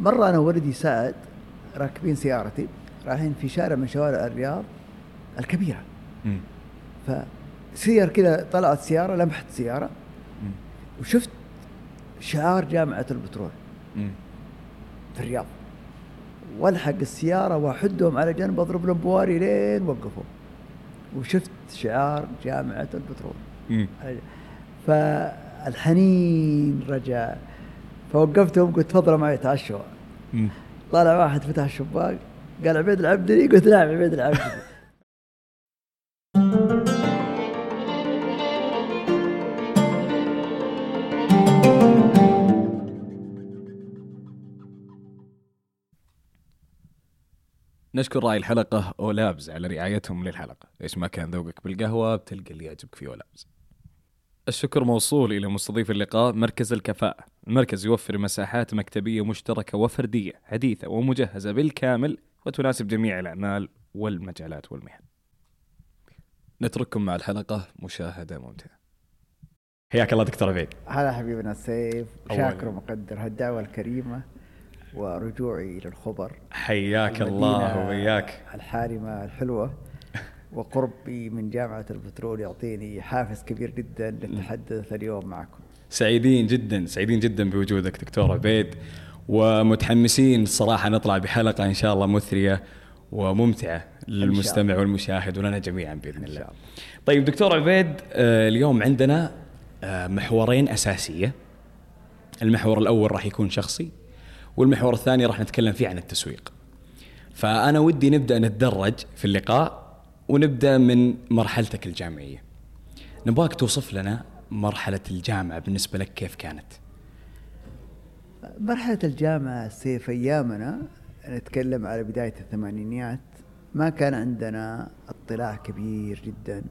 مرة أنا وولدي سعد راكبين سيارتي رايحين في شارع من شوارع الرياض الكبيرة مم. فسير كذا طلعت سيارة لمحت سيارة مم. وشفت شعار جامعة البترول مم. في الرياض والحق السيارة وأحدهم على جنب أضرب لهم بواري لين وقفوا وشفت شعار جامعة البترول مم. فالحنين رجع فوقفتهم قلت تفضلوا معي تعشوا. طلع واحد فتح الشباك قال عبيد العبدلي؟ قلت نعم عبيد العبدلي. نشكر راعي الحلقة أولابز على رعايتهم للحلقة. إيش ما كان ذوقك بالقهوة بتلقى اللي يعجبك في أولابز الشكر موصول إلى مستضيف اللقاء مركز الكفاءة. المركز يوفر مساحات مكتبية مشتركة وفردية حديثة ومجهزة بالكامل وتناسب جميع الأعمال والمجالات والمهن. نترككم مع الحلقة. مشاهدة ممتعة. حياك الله دكتور عبيد. هلا حبيبنا السيف. أولاً. شاكر ومقدر. هالدعوة الكريمة ورجوعي إلى الخبر حياك الله وياك. الحارمة الحلوة. وقربي من جامعة البترول يعطيني حافز كبير جدا للتحدث اليوم معكم. سعيدين جدا سعيدين جدا بوجودك دكتور عبيد ومتحمسين الصراحة نطلع بحلقة إن شاء الله مثرية وممتعة للمستمع والمشاهد ولنا جميعا بإذن الله. طيب دكتور عبيد آه، اليوم عندنا آه، محورين أساسية. المحور الأول راح يكون شخصي والمحور الثاني راح نتكلم فيه عن التسويق. فأنا ودي نبدأ نتدرج في اللقاء ونبدأ من مرحلتك الجامعية. نبغاك توصف لنا مرحلة الجامعة بالنسبة لك كيف كانت مرحلة الجامعة سيف أيامنا نتكلم على بداية الثمانينيات ما كان عندنا اطلاع كبير جدا.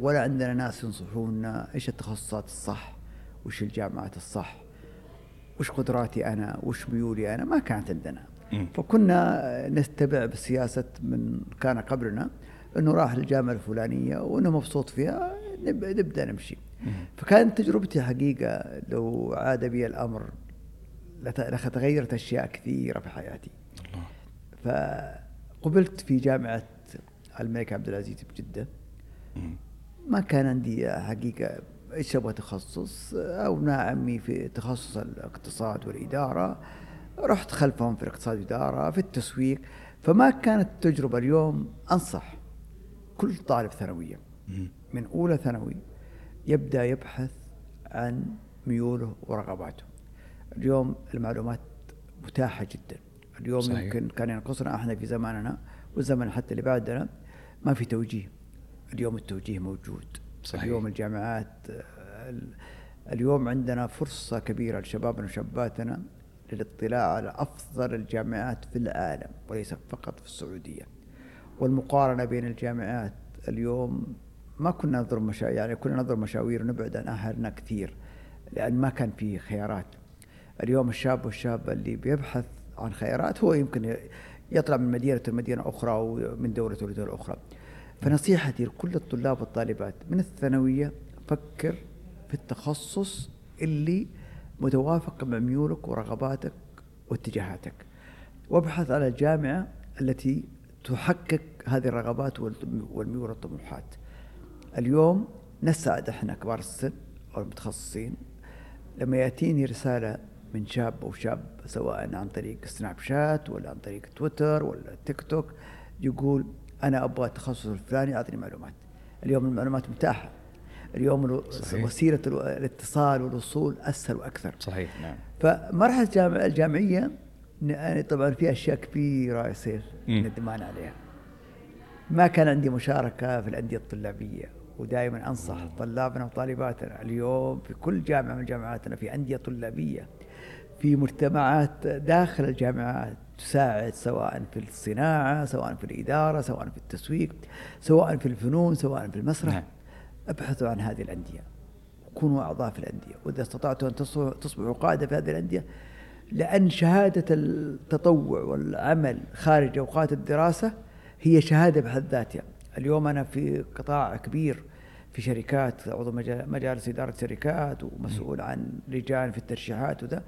ولا عندنا ناس ينصحونا إيش التخصصات الصح وش الجامعات الصح وش قدراتي أنا وش ميولي أنا ما كانت عندنا. فكنا نتبع بسياسة من كان قبلنا إنه راح للجامعة الفلانية وإنه مبسوط فيها نبدا نمشي. فكانت تجربتي حقيقة لو عاد بي الأمر لت- لتغيرت أشياء كثيرة في حياتي. الله. فقبلت في جامعة الملك عبد العزيز بجدة مم. ما كان عندي حقيقة إيش أبغى تخصص ابناء عمي في تخصص الاقتصاد والإدارة. رحت خلفهم في الاقتصاد والإدارة في التسويق. فما كانت التجربة اليوم أنصح كل طالب ثانوية. مم. من أولى ثانوي يبدأ يبحث عن ميوله ورغباته. اليوم المعلومات متاحة جدا. اليوم صحيح. يمكن كان ينقصنا إحنا في زماننا والزمن حتى اللي بعدنا ما في توجيه. اليوم التوجيه موجود. صحيح. اليوم الجامعات ال- اليوم عندنا فرصة كبيرة لشبابنا وشاباتنا للاطلاع على أفضل الجامعات في العالم وليس فقط في السعودية. والمقارنة بين الجامعات اليوم ما كنا نضرب مشا يعني كنا نضرب مشاوير ونبعد عن أهلنا كثير لأن ما كان في خيارات. اليوم الشاب والشابة اللي بيبحث عن خيارات هو يمكن يطلع من مدينة لمدينة أخرى أو من دولة لدولة أخرى. فنصيحتي لكل الطلاب والطالبات من الثانوية فكر في التخصص اللي متوافق مع ميولك ورغباتك واتجاهاتك. وابحث على الجامعة التي تحقق هذه الرغبات والم- والميول والطموحات. اليوم نسعد إحنا كبار السن أو المتخصصين لما يأتيني رسالة من شاب أو شاب سواء عن طريق سناب شات ولا عن طريق تويتر ولا تيك توك يقول أنا أبغى التخصص الفلاني أعطني معلومات. اليوم المعلومات متاحة. اليوم صحيح. وسيلة الاتصال والوصول أسهل وأكثر. صحيح نعم. فمرحلة الجامعية يعني طبعا في أشياء كثيره يا سيف مم. ندمان عليها. ما كان عندي مشاركة في الأندية الطلابية. ودائما أنصح طلابنا وطالباتنا اليوم في كل جامعة من جامعاتنا في أندية طلابية في مجتمعات داخل الجامعات تساعد سواء في الصناعة سواء في الإدارة سواء في التسويق سواء في الفنون سواء في المسرح. نعم. ابحثوا عن هذه الأندية. كونوا أعضاء في الأندية. وإذا استطعتوا أن تصبحوا- تصبحوا قادة في هذه الأندية لأن شهادة التطوع والعمل خارج أوقات الدراسة هي شهادة بحد ذاتها. اليوم أنا في قطاع كبير في شركات عضو مجا- مجالس إدارة شركات ومسؤول عن لجان في الترشيحات وذا.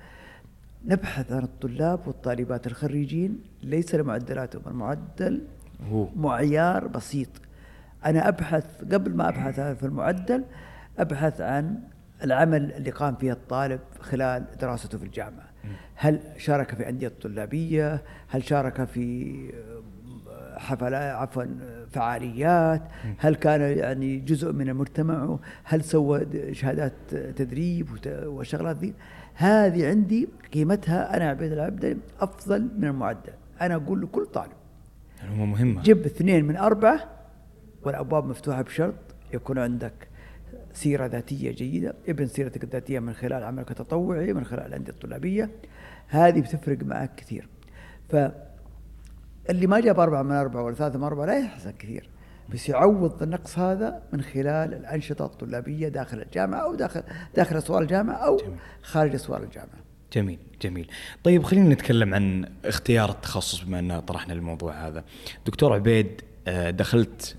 نبحث عن الطلاب والطالبات الخريجين ليس لمعدلاتهم المعدل هو. معيار بسيط. أنا أبحث قبل ما أبحث في المعدل أبحث عن العمل اللي قام فيه الطالب خلال دراسته في الجامعة. هل شارك في أندية طلابية؟ هل شارك في حفلات عفوا فعاليات. هل كان يعني جزء من المجتمع؟ هل سوى شهادات تدريب وشغلات ذي؟ هذه عندي قيمتها أنا عبيد العبد أفضل من المعدل. أنا أقول لكل طالب. معلومه مهمة. جيب اثنين من أربعة والأبواب مفتوحة بشرط يكون عندك سيرة ذاتية جيدة. ابن سيرتك الذاتية من خلال عملك التطوعي من خلال الأندية الطلابية. هذه بتفرق معك كثير. فاللي ما جاب أربعة من أربعة ولا ثلاثة من أربعة لا يحزن كثير. بس يعوض النقص هذا من خلال الأنشطة الطلابية داخل الجامعة أو داخل داخل أسوار الجامعة أو جميل. خارج أسوار الجامعة. جميل جميل. طيب خلينا نتكلم عن اختيار التخصص بما ان طرحنا الموضوع هذا. دكتور عبيد آه، دخلت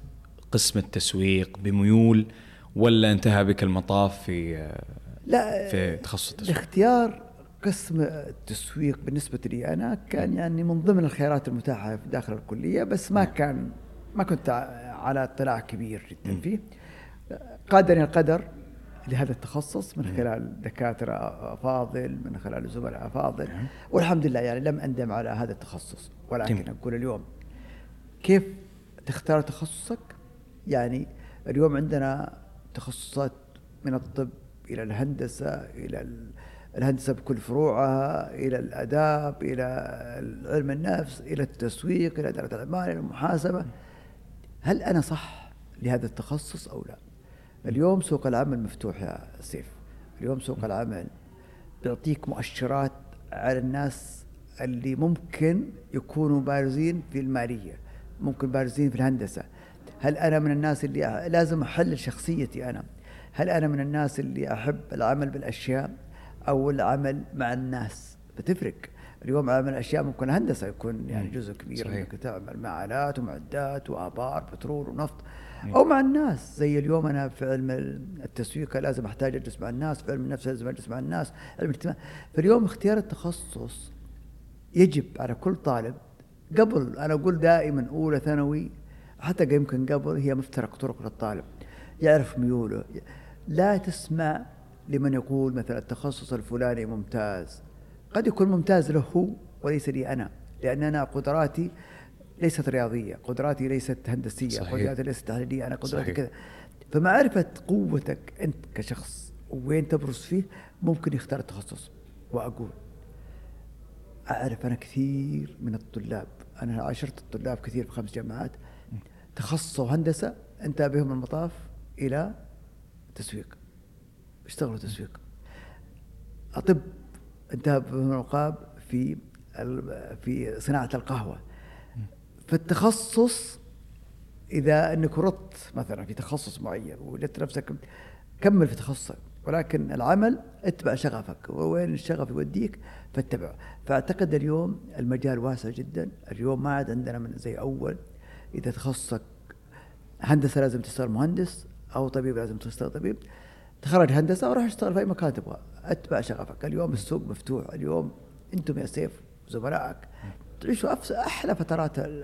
قسم التسويق بميول ولا انتهى بك المطاف في آه، لا في تخصص التسويق؟ الاختيار قسم التسويق بالنسبة لي أنا كان يعني من ضمن الخيارات المتاحة داخل الكلية بس ما كان ما كنت على اطلاع كبير جدا فيه. قادني القدر لهذا التخصص من خلال دكاترة أفاضل من خلال زملاء أفاضل والحمد لله يعني لم أندم على هذا التخصص. ولكن. أقول اليوم كيف تختار تخصصك؟ يعني اليوم عندنا تخصصات من الطب إلى الهندسة إلى الهندسة بكل فروعها إلى الآداب إلى علم النفس إلى التسويق إلى إدارة الأعمال إلى المحاسبة. هل أنا صح لهذا التخصص أو لا؟ اليوم سوق العمل مفتوح يا سيف. اليوم سوق العمل بيعطيك مؤشرات على الناس اللي ممكن يكونوا بارزين في المالية ممكن بارزين في الهندسة. هل أنا من الناس اللي لازم أحلل شخصيتي أنا. هل أنا من الناس اللي أحب العمل بالأشياء؟ أو العمل مع الناس. بتفرق. اليوم عمل الأشياء ممكن هندسة يكون يعني جزء كبير صحيح. إنك تعمل مع آلات ومعدات وآبار بترول ونفط. أو مع الناس. زي اليوم أنا في علم التسويق لازم أحتاج أجلس مع الناس. في علم النفس لازم أجلس مع الناس. علم الاجتماع. فاليوم اختيار التخصص يجب على كل طالب. قبل أنا أقول دائما أولى ثانوي حتى يمكن قبل هي مفترق طرق للطالب. يعرف ميوله. لا تسمع لمن يقول مثلا التخصص الفلاني ممتاز. قد يكون ممتاز له هو وليس لي أنا لأن أنا قدراتي ليست رياضية قدراتي ليست هندسية صحيح. قدراتي ليست تحليلية أنا قدراتي صحيح. كذا. فمعرفة قوتك أنت كشخص وين تبرز فيه ممكن يختار التخصص. وأقول أعرف أنا كثير من الطلاب. أنا عاشرت الطلاب كثير في خمس جامعات. تخصصوا هندسة انتهى بهم المطاف إلى تسويق. اشتغلوا تسويق. أطب انتهى بهم العقاب في في صناعة القهوة. فالتخصص إذا أنك ردت مثلا في تخصص معين وجدت نفسك كمل في تخصصك. ولكن العمل اتبع شغفك. وين الشغف يوديك؟ فاتبعه. فأعتقد اليوم المجال واسع جدا. اليوم ما عاد عندنا من زي أول. إذا تخصصك هندسة لازم تشتغل مهندس أو طبيب لازم تشتغل طبيب. تخرج هندسة وروح اشتغل في أي مكان تبغى. أتبع شغفك. اليوم السوق مفتوح. اليوم أنتم يا سيف زملائك. تعيشوا أحلى فترات ال-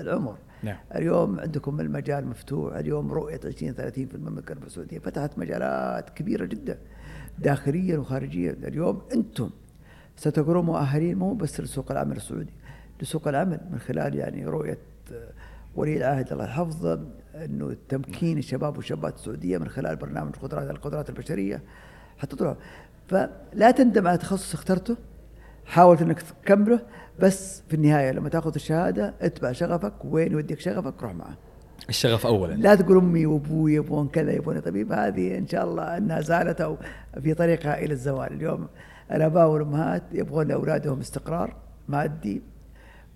العمر. نعم. اليوم عندكم المجال مفتوح. اليوم رؤية 20 30 في المملكة العربية السعودية فتحت مجالات كبيرة جدا. داخليا وخارجيا. اليوم أنتم ستكونوا مؤهلين مو بس لسوق العمل السعودي لسوق العمل من خلال يعني رؤية آه، ولي العهد الله يحفظه إنه تمكين الشباب والشابات السعودية من خلال برنامج قدرات القدرات البشرية حتى تطلع. فلا تندم على تخصص اخترته. حاول إنك تكمله بس في النهاية لما تأخذ الشهادة اتبع شغفك. وين يوديك شغفك؟ روح معه. الشغف اولا. لا تقول أمي وأبوي يبغون كذا يبغون طبيب هذه إن شاء الله إنها زالت أو في طريقها إلى الزوال. اليوم الاباء والأمهات يبغون لاولادهم استقرار مادي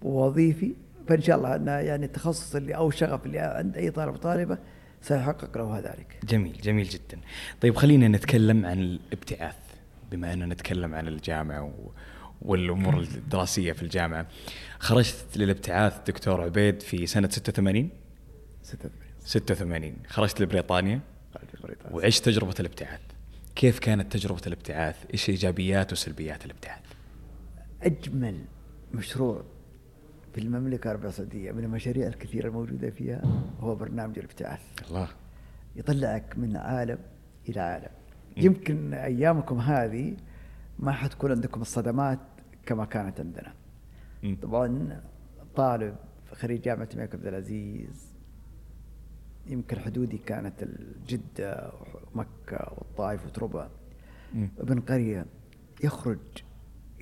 ووظيفي. فإن شاء الله أن يعني التخصص اللي أو الشغف اللي عند أي طالب وطالبه سيحقق له ذلك. جميل جميل جدا. طيب خلينا نتكلم عن الابتعاث بما أننا نتكلم عن الجامعة و... والأمور الدراسية في الجامعة. خرجت للابتعاث دكتور عبيد في سنة 86 86 خرجت لبريطانيا. وعشت تجربة الابتعاث. كيف كانت تجربة الابتعاث؟ إيش إيجابيات وسلبيات الابتعاث؟ أجمل مشروع في المملكة العربية السعودية من المشاريع الكثيرة الموجودة فيها هو برنامج الابتعاث. الله. يطلعك من عالم إلى عالم. يمكن أيامكم هذه ما حتكون عندكم الصدمات كما كانت عندنا. طبعا طالب خريج جامعة الملك عبد العزيز يمكن حدودي كانت جدة ومكة والطائف وتربة. ابن قرية يخرج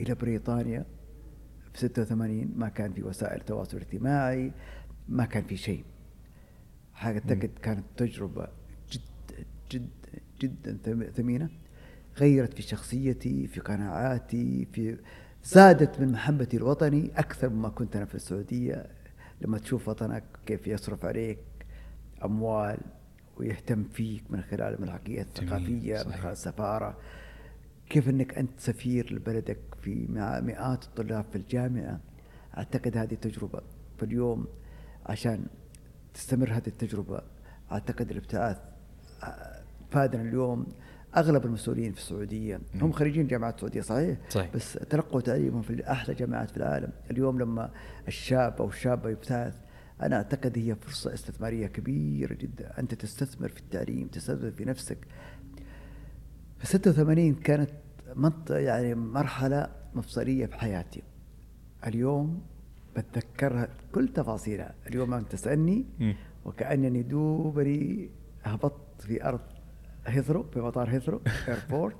إلى بريطانيا في 86 ما كان في وسائل التواصل الاجتماعي ما كان في شيء. أعتقد كانت تجربة جدا جدا جدا ثم- ثمينة. غيرت في شخصيتي في قناعاتي في زادت من محبتي الوطني أكثر مما كنت أنا في السعودية. لما تشوف وطنك كيف يصرف عليك أموال ويهتم فيك من خلال الملحقية الثقافية من. خلال السفارة كيف إنك أنت سفير لبلدك في مع مئات الطلاب في الجامعة؟ أعتقد هذه تجربة. فاليوم عشان تستمر هذه التجربة أعتقد الابتعاث آه، فادنا اليوم. أغلب المسؤولين في السعودية هم خريجين جامعات السعوديه صحيح؟ صحيح. بس تلقوا تعليمهم في أحلى جامعات في العالم. اليوم لما الشاب أو الشابة يبتعث أنا أعتقد هي فرصة استثمارية كبيرة جدا. أنت تستثمر في التعليم تستثمر في نفسك. في 86 كانت منطقة يعني مرحلة مفصلية في حياتي. اليوم بتذكرها كل تفاصيلها. اليوم أنت تسألني. وكأنني دوبني هبطت في أرض هيثرو في مطار هيثرو airport.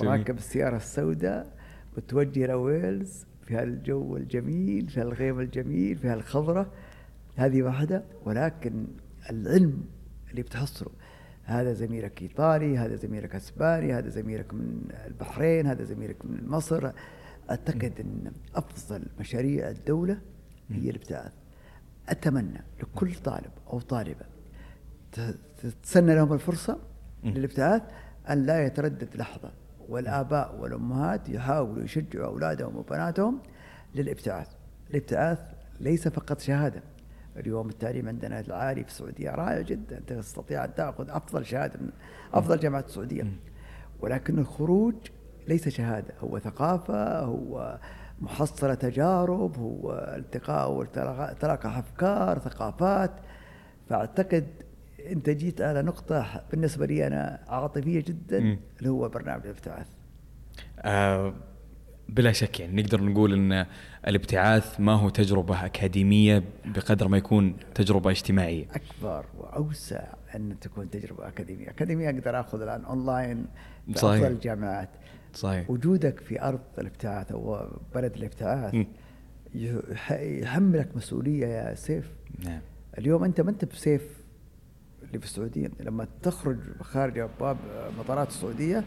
وراكب السيارة السوداء متوجه إلى ويلز في هالجو الجميل في هالغيم الجميل في هالخضرة. هذه واحدة ولكن العلم اللي بتحصله. هذا زميلك إيطالي هذا زميلك إسباني هذا زميلك من البحرين هذا زميلك من مصر. أعتقد إن أفضل مشاريع الدولة هي الابتعاث أتمنى لكل طالب أو طالبة ت- تتسنى لهم الفرصة للابتعاث أن لا يتردد لحظة والآباء والأمهات يحاولوا يشجعوا أولادهم وبناتهم للابتعاث الابتعاث ليس فقط شهادة اليوم التعليم عندنا العالي في السعودية. رائع جدا. تستطيع أن تأخذ أفضل شهادة من أفضل جامعات السعودية. ولكن الخروج ليس شهادة. هو ثقافة هو محصلة تجارب هو التقاء وتلاقى أفكار ثقافات. فأعتقد أنت جيت على نقطة بالنسبة لي أنا عاطفية جدا. اللي هو برنامج الابتعاث آه بلا شك يعني نقدر نقول إن الابتعاث ما هو تجربة أكاديمية بقدر ما يكون تجربة اجتماعية. أكبر وأوسع أن تكون تجربة أكاديمية، أكاديمية أقدر آخذ الآن أونلاين في صحيح. افضل الجامعات صحيح. وجودك في أرض الابتعاث أو بلد الابتعاث يحملك مسؤولية يا سيف نعم. اليوم أنت ما أنت بسيف اللي في السعودية لما تخرج خارج أبواب مطارات السعودية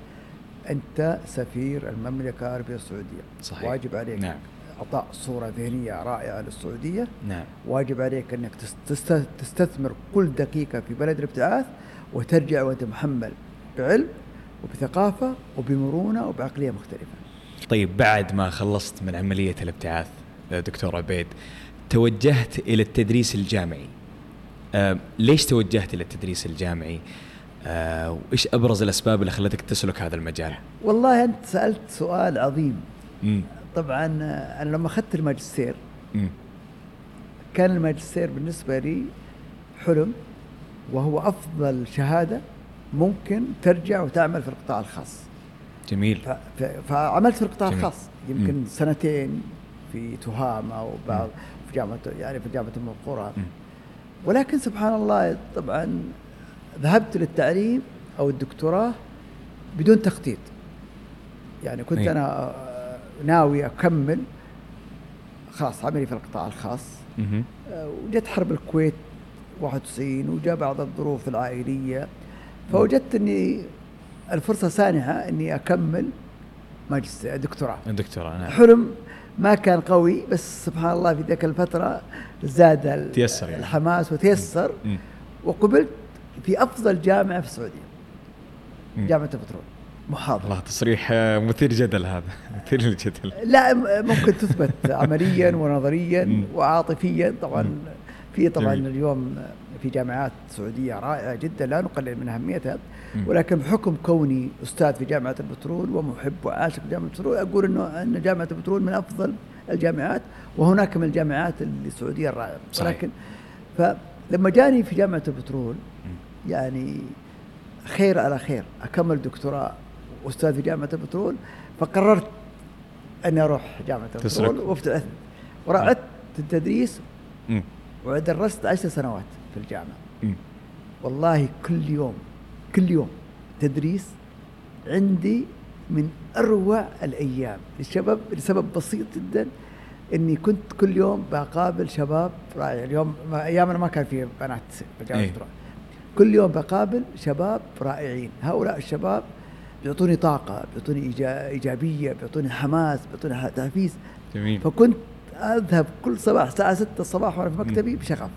أنت سفير المملكة العربية السعودية صحيح. واجب عليك نعم. إعطاء صورة ذهنية رائعة للسعودية نعم. واجب عليك إنك تس- تست- تستثمر كل دقيقة في بلد الابتعاث وترجع وأنت محمل بعلم وبثقافة وبمرونة وبعقلية مختلفة. طيب بعد ما خلصت من عملية الابتعاث دكتور عبيد توجهت إلى التدريس الجامعي. آه ليش توجهت إلى التدريس الجامعي؟ آه وإيش أبرز الأسباب اللي خلتك تسلك هذا المجال؟ والله أنت سألت سؤال عظيم. امم طبعا أنا لما أخذت الماجستير امم كان الماجستير بالنسبة لي حلم وهو أفضل شهادة ممكن ترجع وتعمل في القطاع الخاص. جميل. فعملت في القطاع جميل. الخاص يمكن مم. سنتين في تهامة وبعض مم. في جامعة يعني في جامعة أم القرى مم. ولكن سبحان الله طبعا ذهبت للتعليم أو الدكتوراه بدون تخطيط يعني كنت أي. أنا آه، ناوي أكمل خلاص عملي في القطاع الخاص. آه، وجت حرب الكويت 91 وجاء بعض الظروف العائلية فوجدت إني الفرصة سانحة إني أكمل ماجستير دكتوراه الدكتوراه نعم. حلم ما كان قوي بس سبحان الله في ذاك الفترة زاد تيسر يعني. الحماس وتيسر مم. وقبلت في أفضل جامعة في السعودية. جامعة البترول محاضرة والله تصريح آه، مثير جدل هذا مثير للجدل لا ممكن تثبت عمليا ونظريا. وعاطفيا طبعا في طبعا جميل. اليوم في جامعات سعودية رائعة جدا لا نقلل من أهميتها. ولكن بحكم كوني أستاذ في جامعة البترول ومحب وعاشق جامعة البترول أقول إنه إن جامعة البترول من أفضل الجامعات وهناك من الجامعات السعودية الرائعة. ولكن فلما جاني في جامعة البترول. يعني خير على خير أكمل دكتوراه أستاذ في جامعة البترول فقررت أني أروح جامعة. البترول وابتعثت ورعدت التدريس مم. ودرست عشر سنوات في الجامعة. والله كل يوم كل يوم تدريس عندي من أروع الأيام للشباب لسبب بسيط جدا إني كنت كل يوم بقابل شباب رائع اليوم ايامنا ما كان في بنات في جامعة إيه. البترول. كل يوم بقابل شباب رائعين. هؤلاء الشباب بيعطوني طاقة بيعطوني إيجا- إيجابية بيعطوني حماس بيعطوني تحفيز. جميل. فكنت أذهب كل صباح الساعة 6 الصباح وأنا في مكتبي بشغف.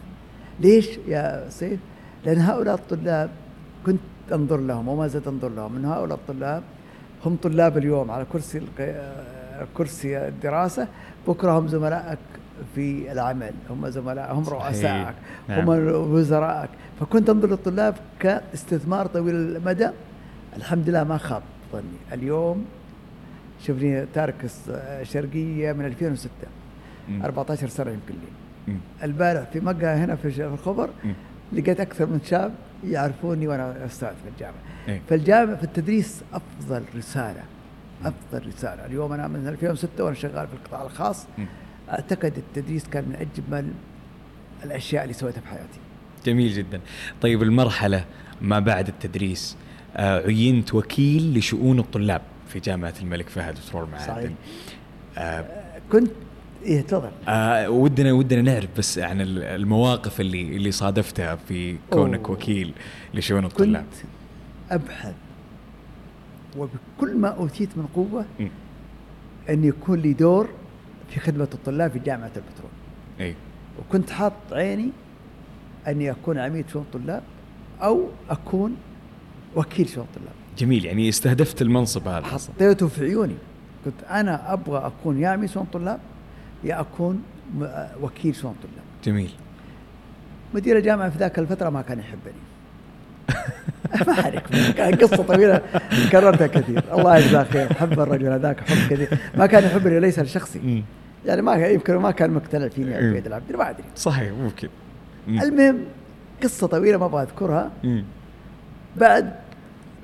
ليش يا سيف؟ لأن هؤلاء الطلاب كنت أنظر لهم وما زلت أنظر لهم ان هؤلاء الطلاب هم طلاب اليوم على كرسي كرسي الدراسة. بكرة هم زملائك في العمل هم زملاء هم. رؤسائك نعم. هم وزرائك فكنت انظر للطلاب كاستثمار طويل المدى الحمد لله ما خاب ظني اليوم شوفني تارك الشرقيه من 2006 مم. 14 سنة يمكن لي. البارح في مقهى هنا في الخبر. لقيت أكثر من شاب يعرفوني وأنا أستاذ في الجامعة إيه. فالجامعه في التدريس أفضل رسالة أفضل رسالة اليوم أنا من 2006 وأنا شغال في القطاع الخاص مم. أعتقد التدريس كان من أجمل الأشياء اللي سويتها في حياتي جميل جدا طيب المرحلة ما بعد التدريس آه، عينت وكيل لشؤون الطلاب في جامعة الملك فهد بترول معادن صحيح. آه كنت إيه تفضل آه ودنا ودنا نعرف بس عن ال- المواقف اللي اللي صادفتها في كونك أوه. وكيل لشؤون الطلاب كنت أبحث وبكل ما أوتيت من قوة مم. أن يكون لي دور في خدمة الطلاب في جامعة البترول. إي. وكنت حاط عيني أني أكون عميد شؤون طلاب أو أكون وكيل شؤون طلاب جميل يعني استهدفت المنصب هذا. حطيته في عيوني. كنت أنا أبغى أكون يا عميد شؤون طلاب يا أكون وكيل شؤون طلاب جميل. مدير الجامعة في ذاك الفترة ما كان يحبني. ما كان قصة طويلة كررتها كثير. الله يجزاه خير حب الرجل هذاك حب كثير. ما كان يحبني ليس لشخصي. يعني ما يمكن ما كان مقتنع فيني. عبيد العبد ما أدري صحيح ممكن مم. المهم قصة طويلة ما أبغى أذكرها مم. بعد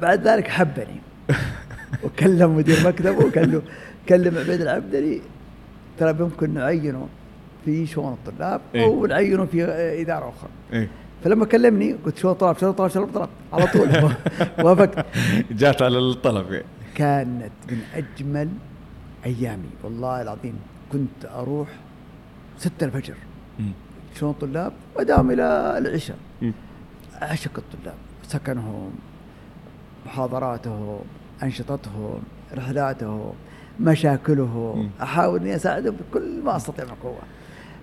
بعد ذلك حبني وكلم مدير مكتبه وقال له كلم عبيد العبدلي ترى يمكن نعينه في شؤون الطلاب إيه. أو نعينه في إدارة أخرى إيه. فلما كلمني قلت شو طلب شو طلب شو طلب على طول وافقت جات على الطلب كانت من أجمل أيامي والله العظيم كنت أروح ستة الفجر مم. شؤون الطلاب واداوم إلى العشاء. اعشق الطلاب سكنهم محاضراتهم أنشطتهم رحلاتهم مشاكلهم. أحاول إني أساعدهم بكل ما أستطيع من قوة.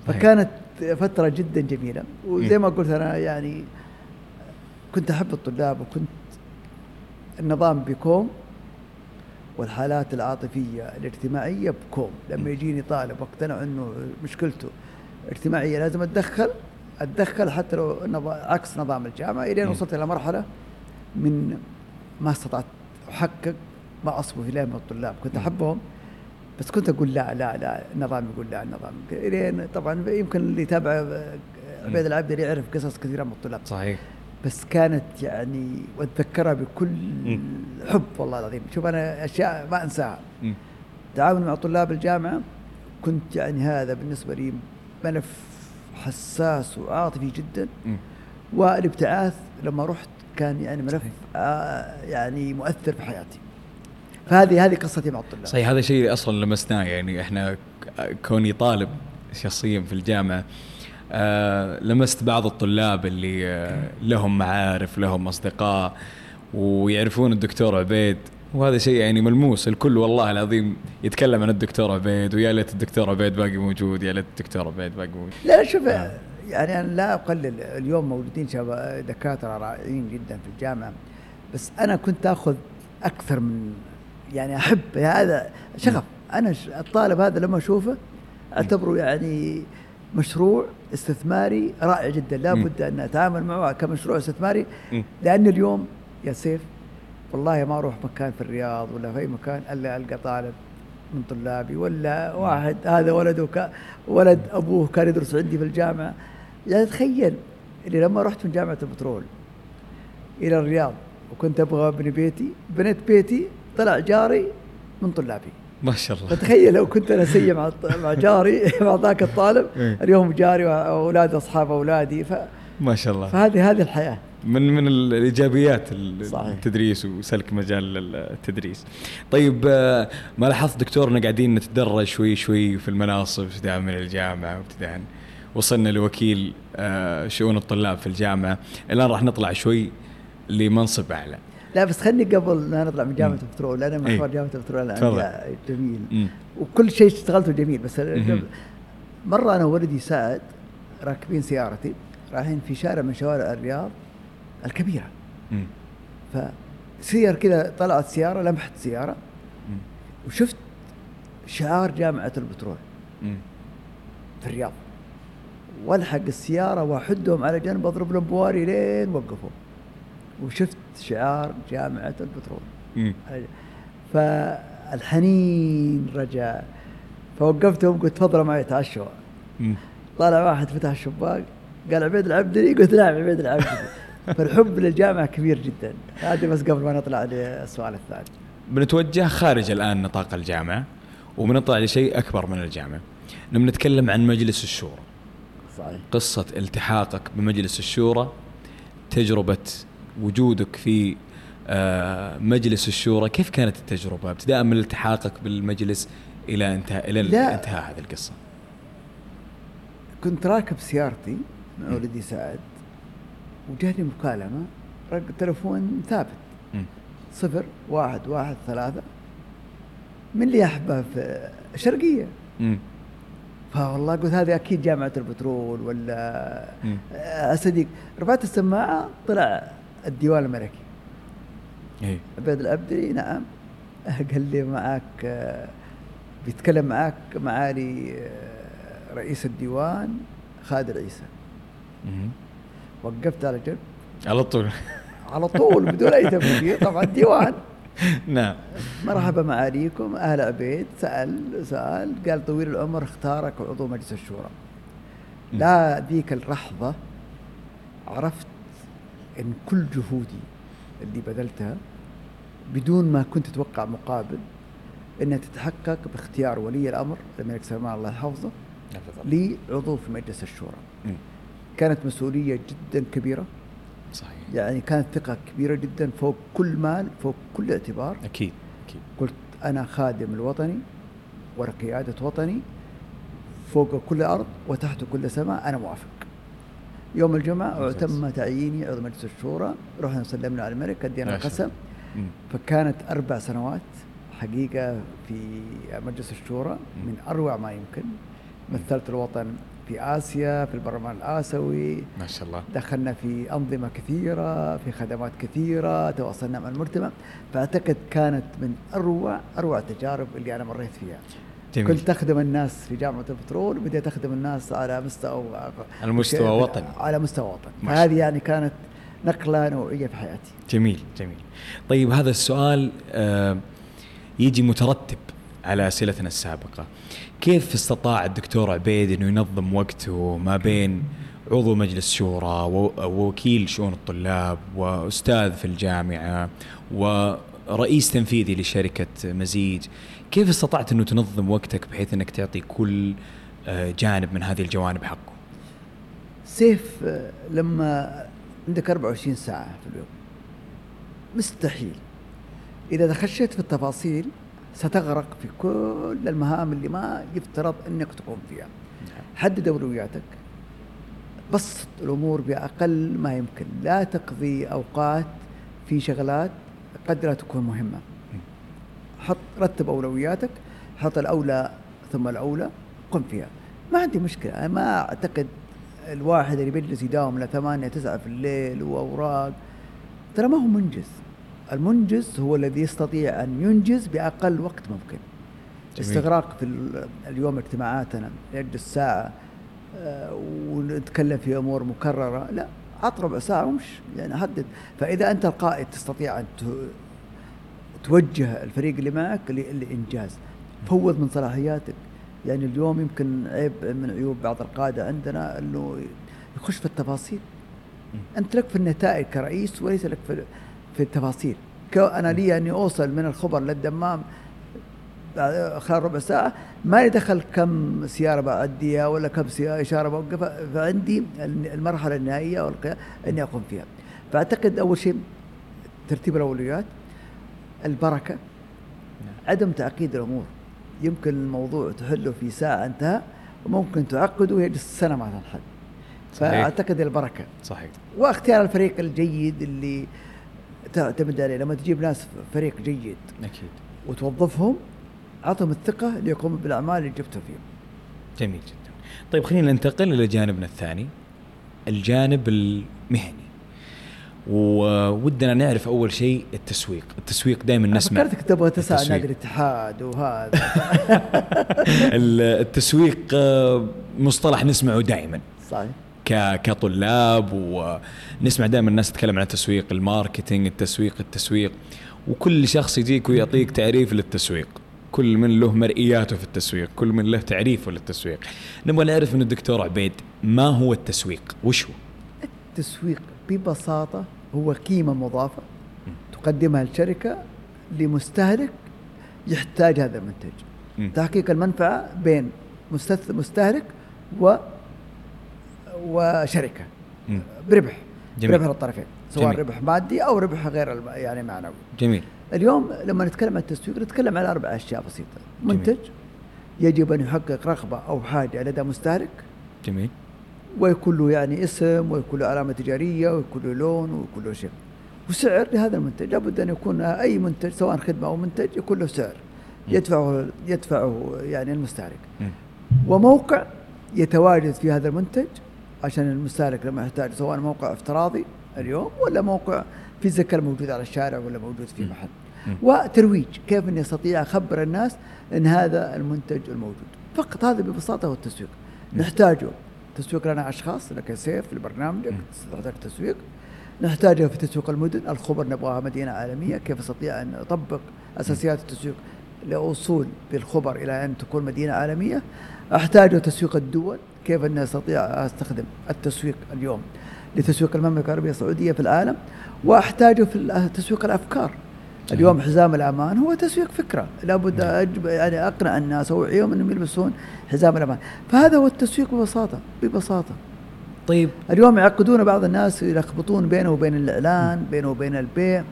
فكانت فترة جدا جميلة وزي. ما قلت أنا يعني كنت أحب الطلاب وكنت النظام بكوم والحالات العاطفية الاجتماعية بكوم لما يجيني طالب واقتنع إنه مشكلته اجتماعية لازم أتدخل أتدخل حتى لو عكس نظام الجامعة الين مم. وصلت إلى مرحلة من ما استطعت أحقق ما اصبو اليه من الطلاب. كنت مم. أحبهم بس كنت أقول لا لا لا النظام يقول لا النظام الين طبعا يمكن اللي يتابع عبيد العبدلي يعرف قصص كثيرة من الطلاب. صحيح. بس كانت يعني وأتذكرها بكل. حب والله العظيم شوف أنا أشياء ما أنساها مم. تعاوني مع طلاب الجامعة كنت يعني هذا بالنسبة لي ملف حساس وعاطفي جدا. والابتعاث لما رحت كان يعني ملف. آه يعني مؤثر في حياتي فهذه هذه قصتي مع الطلاب صحيح هذا شيء أصلا لمسناه يعني إحنا كوني طالب شخصيا في الجامعة آه لمست بعض الطلاب اللي آه لهم معارف لهم أصدقاء ويعرفون الدكتور عبيد وهذا شيء يعني ملموس. الكل والله العظيم يتكلم عن الدكتور عبيد ويا ليت الدكتور عبيد باقي موجود يا ليت الدكتور عبيد باقي موجود. لا شوف آه. يعني أنا لا أقلل اليوم موجودين شباب دكاترة رائعين جدا في الجامعة بس أنا كنت آخذ أكثر من يعني أحب هذا شغف. أنا ش- الطالب هذا لما أشوفه أعتبره يعني مشروع استثماري رائع جدا لا مم. بد أن اتعامل معه كمشروع استثماري. لأن اليوم يا سيف والله ما أروح مكان في الرياض ولا في أي مكان إلا ألقى طالب من طلابي ولا واحد هذا ولده ك... ولد أبوه كان يدرس عندي في الجامعة يعني تخيل اللي لما رحت من جامعة البترول إلى الرياض وكنت أبغى ابني بيتي بنيت بيتي طلع جاري من طلابي ما شاء الله فتخيل لو كنت أنا سيء مع مع جاري مع ذاك الطالب إيه. اليوم جاري واولاد أصحاب أولادي ف... ما شاء الله فهذه هذه الحياة من من الإيجابيات صحيح. التدريس وسلك مجال التدريس. طيب آه، ما لاحظت دكتور ان قاعدين نتدرج شوي شوي في المناصب ابتداء من الجامعة وابتداء وصلنا لوكيل آه، شؤون الطلاب في الجامعة الآن راح نطلع شوي لمنصب أعلى. لا بس خلني قبل ما نطلع من جامعة. البترول أنا إيه. محور جامعة البترول جميل مم. وكل شيء اشتغلته جميل بس. مرة أنا وولدي سعد راكبين سيارتي رايحين في شارع من شوارع الرياض الكبيرة مم. فسير كذا طلعت سيارة لمحت سيارة مم. وشفت شعار جامعة البترول. في الرياض والحق السيارة وأحدهم على جنب أضرب لهم بواري لين وقفوا وشفت شعار جامعة البترول. مم. فالحنين رجع. فوقفتهم قلت تفضلوا معي تعشوا. طلع واحد فتح الشباك قال عبيد العبدلي قلت نعم عبيد العبدلي فالحب للجامعة كبير جدا. هذه بس قبل ما نطلع للسؤال الثاني. بنتوجه خارج الآن نطاق الجامعة وبنطلع لشيء أكبر من الجامعة. نبي نتكلم عن مجلس الشورى. صحيح. قصة التحاقك بمجلس الشورى تجربة وجودك في آه، مجلس الشورى كيف كانت التجربة ابتداء من التحاقك بالمجلس إلى انتهاء إلى. انتهاء هذه القصة كنت راكب سيارتي مع ولدي سعد وجاني مكالمة رق تلفون ثابت مم. صفر واحد واحد ثلاثة من اللي أحبه في الشرقية مم. فوالله قلت هذه أكيد جامعة البترول ولا مم. أصدق رفعت السماعة طلع الديوان الملكي إيه. عبيد العبدي نعم. قال لي معك بيتكلم معك معالي آه، رئيس الديوان خالد عيسى مم. وقفت على جنب. على طول. على طول بدون أي تفكير. طبعا ديوان. نعم. مرحبا معاليكم. أهل عبيد. سأل سأل. قال طويل العمر اختارك عضو مجلس الشورى. لا ذيك اللحظة عرفت إن كل جهودي اللي بذلتها بدون ما كنت أتوقع مقابل إنها تتحقق باختيار ولي الأمر الملك سلمان الله يحفظه لي عضو في مجلس الشورى. مم. كانت مسؤولية جدا كبيرة. صحيح. يعني كانت ثقة كبيرة جدا فوق كل مال فوق كل اعتبار. أكيد أكيد. قلت أنا خادم الوطني وقيادة وطني فوق كل أرض وتحت كل سماء أنا موافق. يوم الجمعة ممتاز. تم تعييني عضو مجلس الشورى. رحنا سلمنا على الملك شاء القسم. فكانت أربع سنوات حقيقة في مجلس الشورى من أروع ما يمكن. مثلت الوطن في آسيا في البرلمان الآسيوي. ما شاء الله. دخلنا في أنظمة كثيرة في خدمات كثيرة تواصلنا مع المجتمع. فأعتقد كانت من أروع أروع التجارب اللي أنا مريت فيها. جميل. كنت أخدم الناس في جامعة البترول وبديت أخدم الناس على مستوى على مستوى وطني. على مستوى وطني. فهذه يعني كانت نقلة نوعية في حياتي. جميل جميل. طيب هذا السؤال آه، يجي مترتب على أسئلتنا السابقة. كيف استطاع الدكتور عبيد إنه ينظم وقته ما بين عضو مجلس شورى ووكيل شؤون الطلاب وأستاذ في الجامعة ورئيس تنفيذي لشركة مزيج؟ كيف استطعت إنه تنظم وقتك بحيث إنك تعطي كل آه، جانب من هذه الجوانب حقه؟ سيف آه، لما عندك 24 ساعة في اليوم مستحيل. إذا خشيت في التفاصيل ستغرق في كل المهام اللي ما يفترض أنك تقوم فيها. حدد أولوياتك. بسط الأمور بأقل ما يمكن. لا تقضي أوقات في شغلات قد لا تكون مهمة. حط رتب أولوياتك حط الأولى ثم الأولى قم فيها. ما عندي مشكلة. أنا ما أعتقد الواحد اللي بيجلس يداوم لثمانية تسعة في الليل وأوراق. ترى ما هو منجز. المنجز هو الذي يستطيع أن ينجز بأقل وقت ممكن. جميل. استغراق في ال- اليوم اجتماعاتنا. يجلس ساعة آه، ونتكلم في أمور مكررة. لا عط ربع ساعة ومش يعني حدد فإذا أنت القائد تستطيع أن توجه الفريق اللي معك لإنجاز. فوض من صلاحياتك. يعني اليوم يمكن عيب من عيوب بعض القادة عندنا إنه يخش في التفاصيل. أنت لك في النتائج كرئيس وليس لك في في التفاصيل. أنا لي أني أوصل من الخبر للدمام خلال ربع ساعة. ما يدخل كم سيارة بعديها ولا كم سيارة إشارة بوقفها. فعندي المرحلة النهائية إني أقوم فيها. فأعتقد أول شيء ترتيب الأولويات. البركة. عدم تعقيد الأمور. يمكن الموضوع تحله في ساعة انتهى وممكن تعقده ويجلس سنة ما تنحل. فأعتقد البركة. صحيح. واختيار الفريق الجيد اللي تعتمد عليه. لما تجيب ناس فريق جيد أكيد. وتوظفهم أعطهم الثقة ليقوموا بالأعمال اللي جبتوا فيهم. جميل جدا. طيب خلينا ننتقل إلى جانبنا الثاني الجانب المهني. وودنا نعرف أول شيء التسويق، التسويق دائما نسمع فكرتك تبغى تسأل نادي الاتحاد وهذا. التسويق آه، مصطلح نسمعه دائما صحيح. كطلاب ونسمع دائما الناس تتكلم عن التسويق الماركتينج التسويق التسويق. وكل شخص يجيك ويعطيك تعريف للتسويق. كل من له مرئياته في التسويق كل من له تعريفه للتسويق. نبغى نعرف من الدكتور عبيد ما هو التسويق؟ وش هو؟ التسويق ببساطة هو قيمة مضافة تقدمها الشركة لمستهلك يحتاج هذا المنتج. تحقيق المنفعة بين مستهلك و وشركة. بربح. جميل. ربح للطرفين سواء جميل. ربح مادي أو ربح غير يعني معنوي. جميل. اليوم لما نتكلم عن التسويق نتكلم على أربع أشياء بسيطة. منتج جميل. يجب أن يحقق رغبة أو حاجة لدى مستهلك. جميل. ويكون له يعني اسم ويكون له علامة تجارية ويكون له لون ويكون له شيء. وسعر لهذا المنتج. لابد أن يكون أي منتج سواء خدمة أو منتج يكون له سعر. يدفعه يدفعه يعني المستهلك. وموقع يتواجد في هذا المنتج عشان المستهلك لما يحتاج سواء موقع افتراضي اليوم ولا موقع physical موجود على الشارع ولا موجود في محل. وترويج كيف اني استطيع اخبر الناس إن هذا المنتج الموجود. فقط هذا ببساطة هو التسويق نحتاجه. تسويق لنا أشخاص لك سيف لبرنامجك نحتاج تسويق نحتاجه في تسويق المدن الخبر نبغاها مدينة عالمية كيف استطيع أن اطبق أساسيات التسويق لوصول بالخبر إلى أن تكون مدينة عالمية. احتاجه تسويق الدول كيف أني أستطيع أستخدم التسويق اليوم لتسويق المملكة العربية السعودية في العالم. واحتاجه في تسويق الأفكار. اليوم حزام الأمان هو تسويق فكرة. لابد نعم. أجب يعني أقنع الناس اوعيهم أنهم يلبسون حزام الأمان. فهذا هو التسويق ببساطة ببساطة. طيب. اليوم يعقدون بعض الناس يلخبطون بينه وبين الإعلان بينه وبين البيع.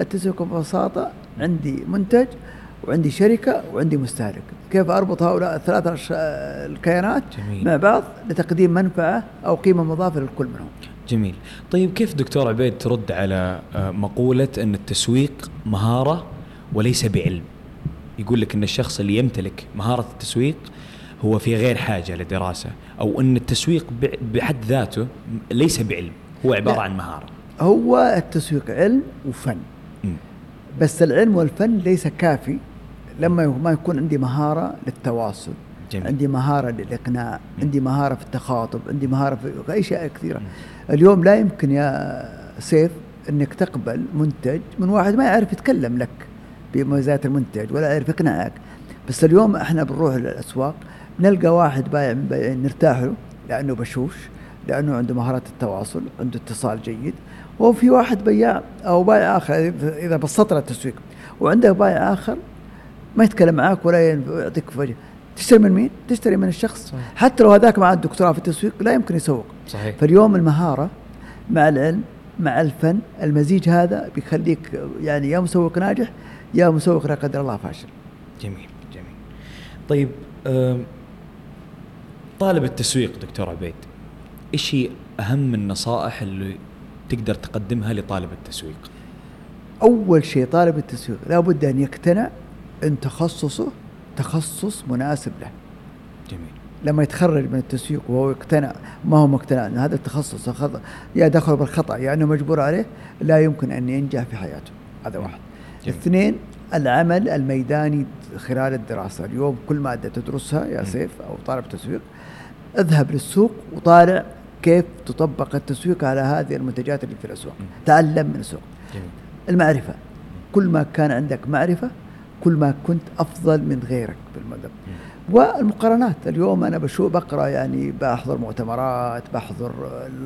التسويق ببساطة عندي منتج وعندي شركة وعندي مستهلك. كيف أربط هؤلاء الثلاث الكيانات جميل. مع بعض لتقديم منفعة أو قيمة مضافة للكل منهم؟ جميل طيب كيف دكتور عبيد ترد على آه، مقولة أن التسويق مهارة وليس بعلم يقول لك أن الشخص اللي يمتلك مهارة التسويق هو في غير حاجة لدراسة أو أن التسويق بحد ذاته ليس بعلم هو عبارة عن مهارة هو التسويق علم وفن م. بس العلم والفن ليس كافي لما ما يكون عندي مهارة للتواصل جميل. عندي مهارة للإقناع م. عندي مهارة في التخاطب عندي مهارة في أشياء كثيرة م. اليوم لا يمكن يا سيف إنك تقبل منتج من واحد ما يعرف يتكلم لك بمميزات المنتج ولا يعرف يقنعك. بس اليوم إحنا بنروح للأسواق نلقى واحد بايع نرتاح له لأنه بشوش لأنه عنده مهارات التواصل عنده اتصال جيد. وفي واحد بياع أو بائع آخر إذا بسطت له التسويق وعندك بائع آخر ما يتكلم معك ولا يعطيك وجه. تشتري من مين؟ تشتري من الشخص. صحيح. حتى لو هذاك معاه الدكتوراه في التسويق لا يمكن يسوق. صحيح. فاليوم المهارة مع العلم مع الفن المزيج هذا بيخليك يعني يا مسوق ناجح يا مسوق لا قدر الله فاشل. جميل جميل. طيب طالب التسويق دكتور عبيد إيش هي أهم النصائح اللي تقدر تقدمها لطالب التسويق؟ أول شيء طالب التسويق لابد أن يقتنع أن تخصصه تخصص مناسب له. جميل. لما يتخرج من التسويق وهو يقتنع ما هو مقتنع إن هذا التخصص خطأ يا دخل بالخطأ يا إنه مجبور عليه لا يمكن أن ينجح في حياته. هذا واحد. جميل. اثنين العمل الميداني خلال الدراسة. اليوم كل مادة تدرسها يا سيف أو طالب تسويق. اذهب للسوق وطالع كيف تطبق التسويق على هذه المنتجات اللي في الأسواق. تعلم من السوق. جميل. المعرفة. كل ما كان عندك معرفة كل ما كنت أفضل من غيرك بالمدى والمقارنات اليوم أنا بشوف بقرأ يعني بحضر مؤتمرات بحضر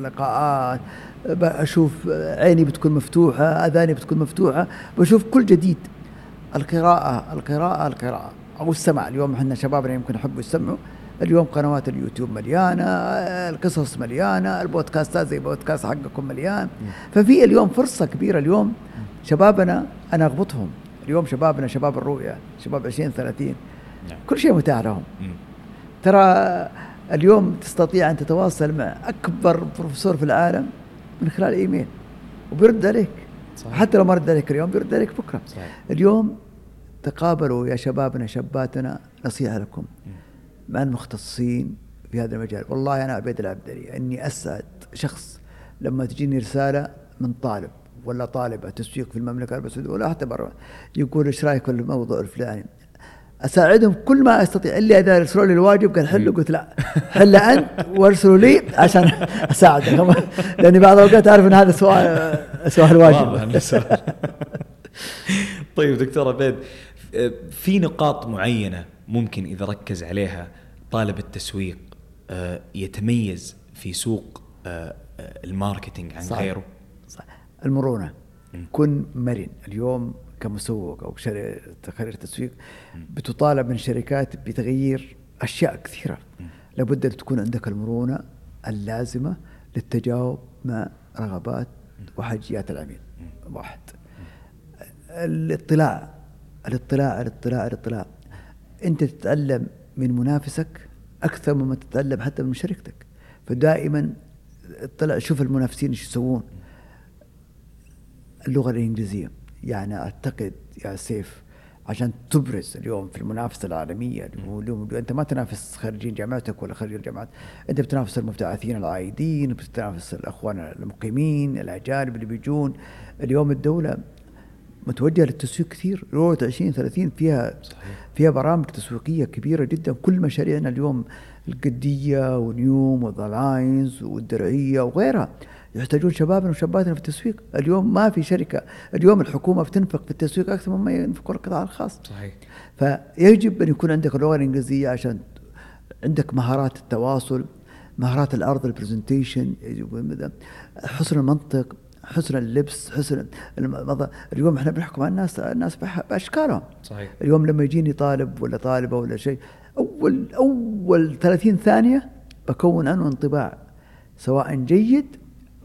لقاءات بشوف عيني بتكون مفتوحة أذاني بتكون مفتوحة بشوف كل جديد. القراءة القراءة القراءة. أو السمع اليوم إحنا شبابنا يمكن يحبوا يسمعوا. اليوم قنوات اليوتيوب مليانة القصص مليانة البودكاستات زي البودكاست حقكم مليان. ففي اليوم فرصة كبيرة اليوم شبابنا أنا أغبطهم. اليوم شبابنا شباب الرؤيه شباب 20 30 نعم. كل شيء متاح لهم مم. ترى اليوم تستطيع أن تتواصل مع أكبر بروفيسور في العالم من خلال إيميل وبيرد عليك صحيح. حتى لو ما رد عليك اليوم بيرد عليك بكرة صحيح. اليوم تقابلوا يا شبابنا شاباتنا نصيحة لكم مع المختصين في هذا المجال والله أنا عبيد العبدلي إني أسعد شخص لما تجيني رسالة من طالب ولا طالبه تسويق في المملكة العربية السعودية ولا حتى برا يقول إيش رأيك في الموضوع الفلاني؟ أساعدهم كل ما أستطيع. الا اذا ارسلوا لي الواجب قال حله قلت لا. حله أنت وارسلوا لي عشان أساعدك. لأني بعض الأوقات أعرف إن هذا سؤال سؤال واجب. طيب دكتور عبيد في نقاط معينة ممكن إذا ركز عليها طالب التسويق آه، يتميز في سوق آه، آه، الماركتينج عن صحيح. غيره؟ المرونة. كن مرن. اليوم كمسوق أو خريج تسويق بتطالب من الشركات بتغيير أشياء كثيرة. لابد أن تكون عندك المرونة اللازمة للتجاوب مع رغبات وحاجيات العميل. واحد. الاطلاع. الاطلاع الاطلاع الاطلاع. أنت تتعلم من منافسك أكثر مما تتعلم حتى من شركتك فدائما اطلع شوف المنافسين إيش يسوون. اللغة الإنجليزية. يعني أعتقد يا سيف عشان تبرز اليوم في المنافسة العالمية اليوم أنت ما تنافس خريجين جامعتك ولا خريجين الجامعات. أنت بتنافس المبتعثين العايدين بتنافس الأخوان المقيمين الأجانب اللي بيجون. اليوم الدولة متوجهة للتسويق كثير. رؤية 20 30 فيها صحيح. فيها برامج تسويقية كبيرة جدا. كل مشاريعنا اليوم القدية ونيوم و The Line والدرعية وغيرها. يحتاجون شبابنا وشاباتنا في التسويق. اليوم ما في شركة. اليوم الحكومة بتنفق في التسويق أكثر مما ينفق القطاع الخاص. صحيح. فيجب أن يكون عندك اللغة الإنجليزية عشان عندك مهارات التواصل مهارات العرض ال presentation حسن المنطق حسن اللبس حسن المظ- اليوم إحنا بنحكم على الناس الناس بأشكالهم. صحيح. اليوم لما يجيني طالب ولا طالبة ولا شيء أول أول 30 ثانية بكون عنه انطباع سواء جيد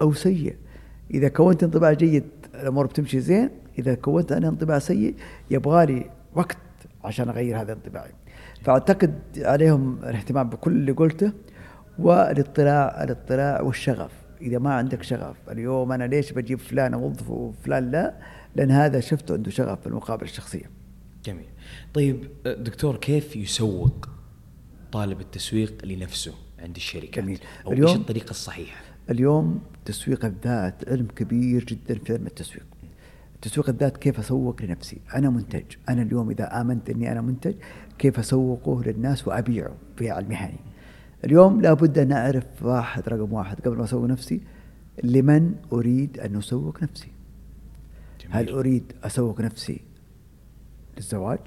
أو سيء. إذا كونت انطباع جيد الأمور بتمشي زين إذا كونت أنا انطباع سيء يبغالي وقت عشان أغير هذا انطباعي. فأعتقد عليهم الاهتمام بكل اللي قلته والاطلاع الاطلاع والشغف. إذا ما عندك شغف اليوم أنا ليش بجيب فلان أوظفه وفلان لا؟ لأن هذا شفته عنده شغف في المقابله الشخصية. جميل. طيب دكتور كيف يسوق طالب التسويق لنفسه عند الشركات؟ جميل. أو اليوم- إيش الطريقة الصحيحة؟ اليوم تسويق الذات علم كبير جدا في علم التسويق. تسويق الذات كيف أسوق لنفسي؟ أنا منتج. أنا اليوم إذا آمنت إني أنا منتج كيف أسوقه للناس وأبيعه في المهني اليوم لابد أن أعرف واحد رقم واحد قبل ما أسوق نفسي لمن أريد أن أسوق نفسي. جميل. هل أريد أسوق نفسي للزواج؟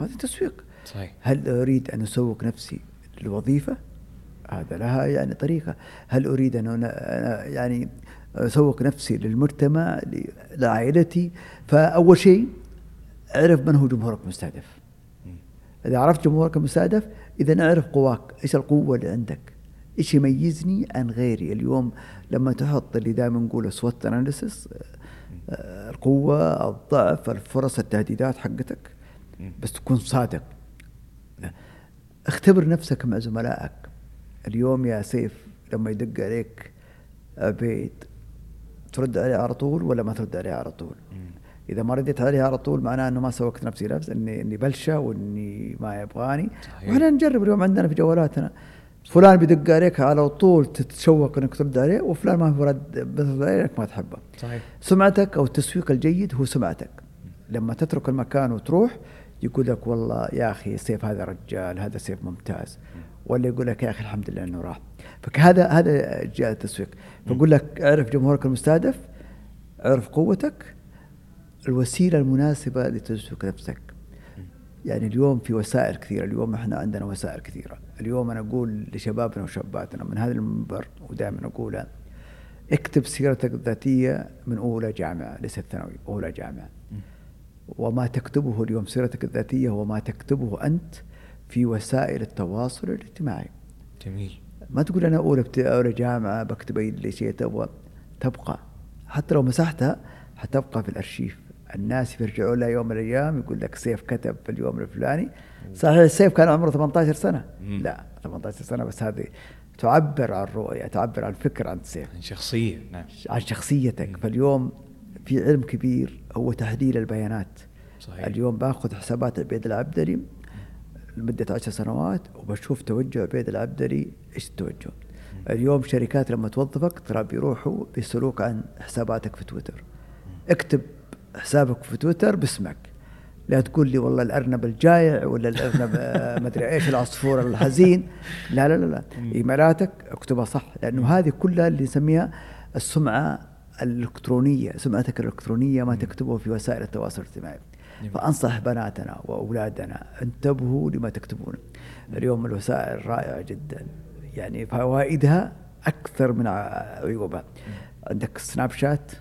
هذا تسويق. صحيح. هل أريد أن أسوق نفسي للوظيفة؟ هذا لها يعني طريقة، هل أنا أنا يعني أسوق نفسي للمجتمع لعائلتي؟ فأول شيء اعرف من هو جمهورك المستهدف. إذا عرفت جمهورك المستهدف إذا أعرف قواك، إيش القوة اللي عندك؟ إيش يميزني عن غيري؟ اليوم لما تحط اللي دائما نقوله سوت اناليسيس القوة، الضعف، الفرص، التهديدات حقتك بس تكون صادق اختبر نفسك مع زملائك اليوم يا سيف لما يدق عليك عبيد ترد عليه على طول ولا ما ترد عليه على طول؟ إذا ما رديت عليه على طول معناه إنه ما سوقت نفسي نفس اني إني بلشة وإني ما يبغاني. وإحنا نجرب اليوم عندنا في جوالاتنا فلان بيدق عليك على طول تتشوق إنك ترد عليه وفلان ما هو رد بيرد عليك ما تحبه. صحيح. سمعتك أو التسويق الجيد هو سمعتك. لما تترك المكان وتروح يقول لك والله يا أخي سيف هذا رجال هذا سيف ممتاز. ولا يقول لك يا أخي الحمد لله إنه راح. فهذا هذا جاء التسويق. فاقول لك اعرف جمهورك المستهدف اعرف قوتك الوسيلة المناسبة لتسويق نفسك. يعني اليوم في وسائل كثيرة اليوم إحنا عندنا وسائل كثيرة. اليوم أنا أقول لشبابنا وشاباتنا من هذا المنبر ودائما اقولها اكتب سيرتك الذاتية من أولى جامعة ليست ثانوي أولى جامعة. وما تكتبه اليوم سيرتك الذاتية هو ما تكتبه أنت في وسائل التواصل الاجتماعي. جميل. ما تقول أنا اولى بت... اولى جامعة بكتب اي اللي شيء تبغى تبقى. حتى لو مسحتها حتبقى في الأرشيف. الناس يرجعوا لها يوم من الأيام يقول لك سيف كتب في اليوم الفلاني. صحيح السيف كان عمره 18 سنة. لا 18 سنة بس هذه تعبر عن الرؤيه تعبر عن الفكر عن السيف عن شخصية نعم. عن شخصيتك. فاليوم في علم كبير هو تحليل البيانات. صحيح. اليوم باخذ حسابات عبيد العبدري لمدة عشر سنوات وبشوف توجه عبيد العبدري إيش التوجه؟ اليوم شركات لما توظفك ترى بيروحوا بيسألوك عن حساباتك في تويتر. اكتب حسابك في تويتر باسمك. لا تقول لي والله الأرنب الجايع ولا الأرنب آه، ما أدري إيش العصفور الحزين. لا لا لا لا. إيميلاتك اكتبها صح لأنه هذه كلها اللي نسميها السمعة الإلكترونية سمعتك الإلكترونية ما تكتبه في وسائل التواصل الاجتماعي. فأنصح بناتنا وأولادنا انتبهوا لما تكتبون. اليوم الوسائل رائعة جدا. يعني فوائدها أكثر من عيوبها. عندك سناب شات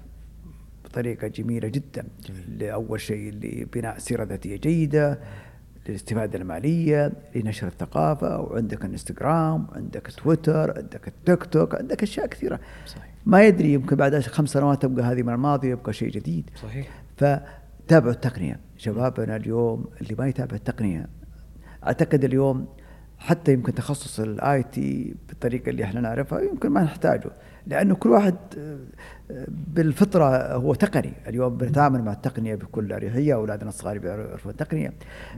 بطريقة جميلة جدا. لأول شيء لبناء سيرة ذاتية جيدة للاستفادة المالية لنشر الثقافة وعندك الانستغرام عندك تويتر عندك التيك توك عندك أشياء كثيرة. صحيح. ما يدري يمكن بعد خمس سنوات تبقى هذه من الماضي يبقى شيء جديد. صحيح. فتابعوا التقنية. شبابنا اليوم اللي ما يتابع التقنية. أعتقد اليوم حتى يمكن تخصص ال IT بالطريقة اللي إحنا نعرفها يمكن ما نحتاجه لأنه كل واحد آه، بالفطرة هو تقني. اليوم بنتعامل مع التقنية بكل أريحية أولادنا الصغار بيعرفوا التقنية.